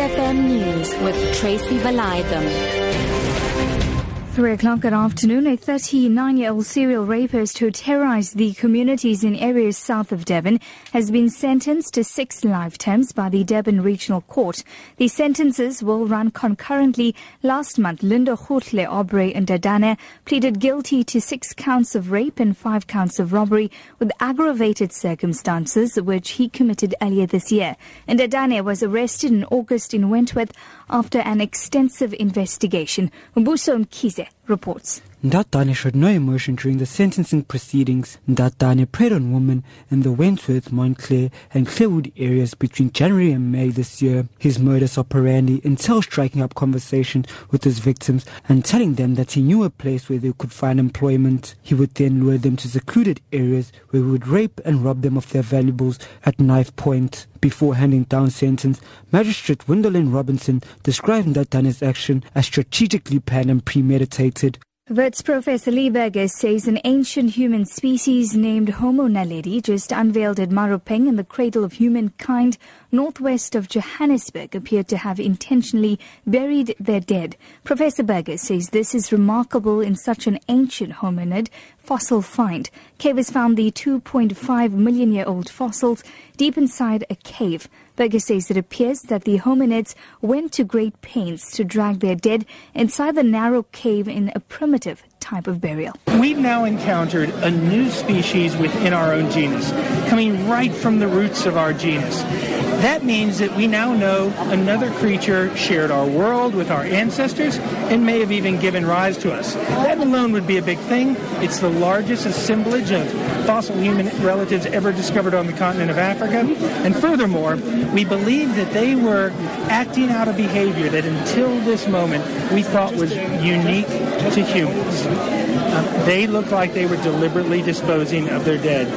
SFM News with Tracy Valiathan. 3 o'clock that afternoon, a 39 year old serial rapist who terrorized the communities in areas south of Durban has been sentenced to six life terms by the Durban Regional Court. The sentences will run concurrently. Last month, Linda Hutle Aubrey and Adane pleaded guilty to six counts of rape and five counts of robbery with aggravated circumstances, which he committed earlier this year. Ndadane was arrested in August in Wentworth after an extensive investigation. Mbuso Mkhize Mkhize reports. Ndadane showed no emotion during the sentencing proceedings. Ndadane preyed on women in the Wentworth, Montclair and Clearwood areas between January and May this year. His modus operandi entails striking up conversations with his victims and telling them that he knew a place where they could find employment. He would then lure them to secluded areas where he would rape and rob them of their valuables at knife point. Before handing down sentence, Magistrate Wendolyn Robinson described Ndadane's action as strategically planned and premeditated. Wits Professor Lee Berger says an ancient human species named Homo naledi just unveiled at Maropeng in the cradle of humankind northwest of Johannesburg appeared to have intentionally buried their dead. Professor Burgess says this is remarkable in such an ancient hominid fossil find. Cavers found the 2.5 million year old fossils deep inside a cave. Berger says it appears that the hominids went to great pains to drag their dead inside the narrow cave in a primitive type of burial. We've now encountered a new species within our own genus, coming right from the roots of our genus. That means that we now know another creature shared our world with our ancestors and may have even given rise to us. That alone would be a big thing. It's the largest assemblage of fossil human relatives ever discovered on the continent of Africa. And furthermore, we believe that they were acting out a behavior that until this moment we thought was unique to humans. Um, they looked like they were deliberately disposing of their dead.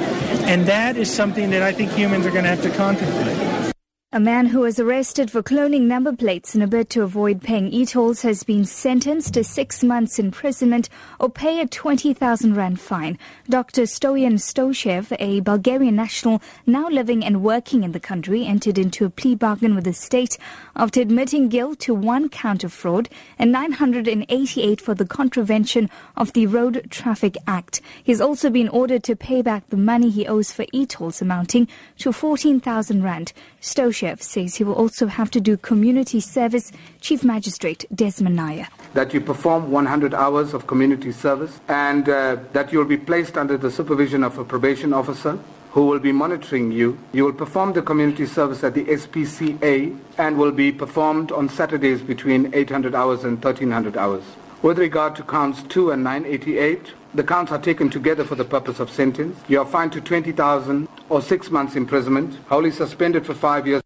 And that is something that I think humans are going to have to contemplate. A man who was arrested for cloning number plates in a bid to avoid paying e-tolls has been sentenced to six months imprisonment or pay a 20,000 rand fine. Dr. Stoyan Stoshev, a Bulgarian national now living and working in the country, entered into a plea bargain with the state after admitting guilt to one count of fraud and 988 for the contravention of the Road Traffic Act. He's also been ordered to pay back the money he owes for e-tolls amounting to 14,000 rand. Stoshev says he will also have to do community service. Chief Magistrate Desmond Nair. That you perform 100 hours of community service and uh, that you will be placed under the supervision of a probation officer who will be monitoring you. You will perform the community service at the SPCA and will be performed on Saturdays between 800 hours and 1300 hours. With regard to counts 2 and 988, the counts are taken together for the purpose of sentence. You are fined to 20,000 or 6 months imprisonment, wholly suspended for 5 years.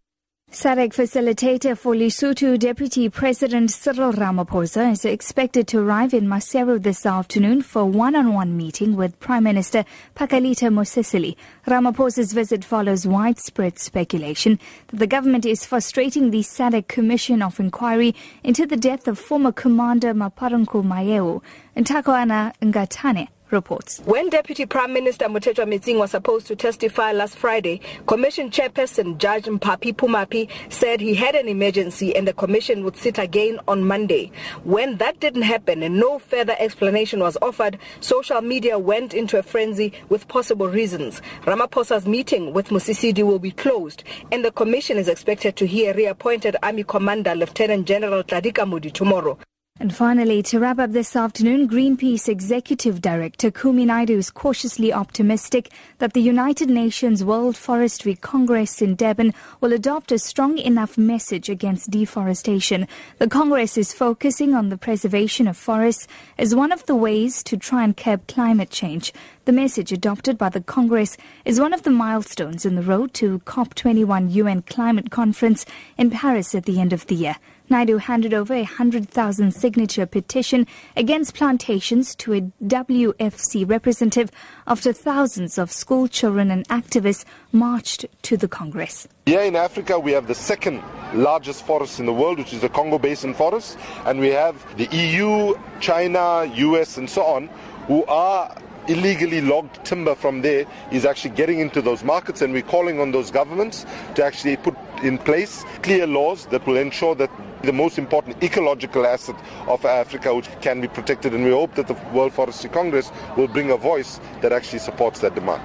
SADC facilitator for Lesotho Deputy President Cyril Ramaphosa is expected to arrive in Maseru this afternoon for one-on-one meeting with Prime Minister Pakalitha Mosisili. Ramaphosa's visit follows widespread speculation that the government is frustrating the SADC Commission of Inquiry into the death of former Commander Maaparankoe Mahao. Ntakoana Ngatane reports. When Deputy Prime Minister Mothetjoa Metsing was supposed to testify last Friday, Commission Chairperson Judge Mpaphi Phumaphi said he had an emergency and the commission would sit again on Monday. When that didn't happen and no further explanation was offered, social media went into a frenzy with possible reasons. Ramaphosa's meeting with Mosisili will be closed and the commission is expected to hear reappointed Army Commander Lieutenant General Tlali Kamoli tomorrow. And finally, to wrap up this afternoon, Greenpeace Executive Director Kumi Naidoo is cautiously optimistic that the United Nations World Forestry Congress in Durban will adopt a strong enough message against deforestation. The Congress is focusing on the preservation of forests as one of the ways to try and curb climate change. The message adopted by the Congress is one of the milestones in the road to COP21 UN climate conference in Paris at the end of the year. Naidoo handed over a 100,000 signature petition against plantations to a WFC representative after thousands of school children and activists marched to the Congress. Here in Africa, we have the second largest forest in the world, which is the Congo Basin Forest, and we have the EU, China, US, and so on, who are illegally logged timber from there is actually getting into those markets and we're calling on those governments to actually put in place clear laws that will ensure that the most important ecological asset of Africa which can be protected and we hope that the World Forestry Congress will bring a voice that actually supports that demand.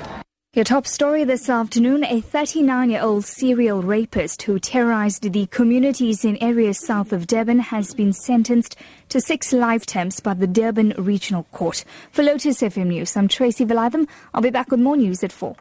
Your top story this afternoon a 39 year old serial rapist who terrorized the communities in areas south of Durban has been sentenced to six life terms by the Durban Regional Court. For Lotus FM News, I'm Tracy Valaydham. I'll be back with more news at 4.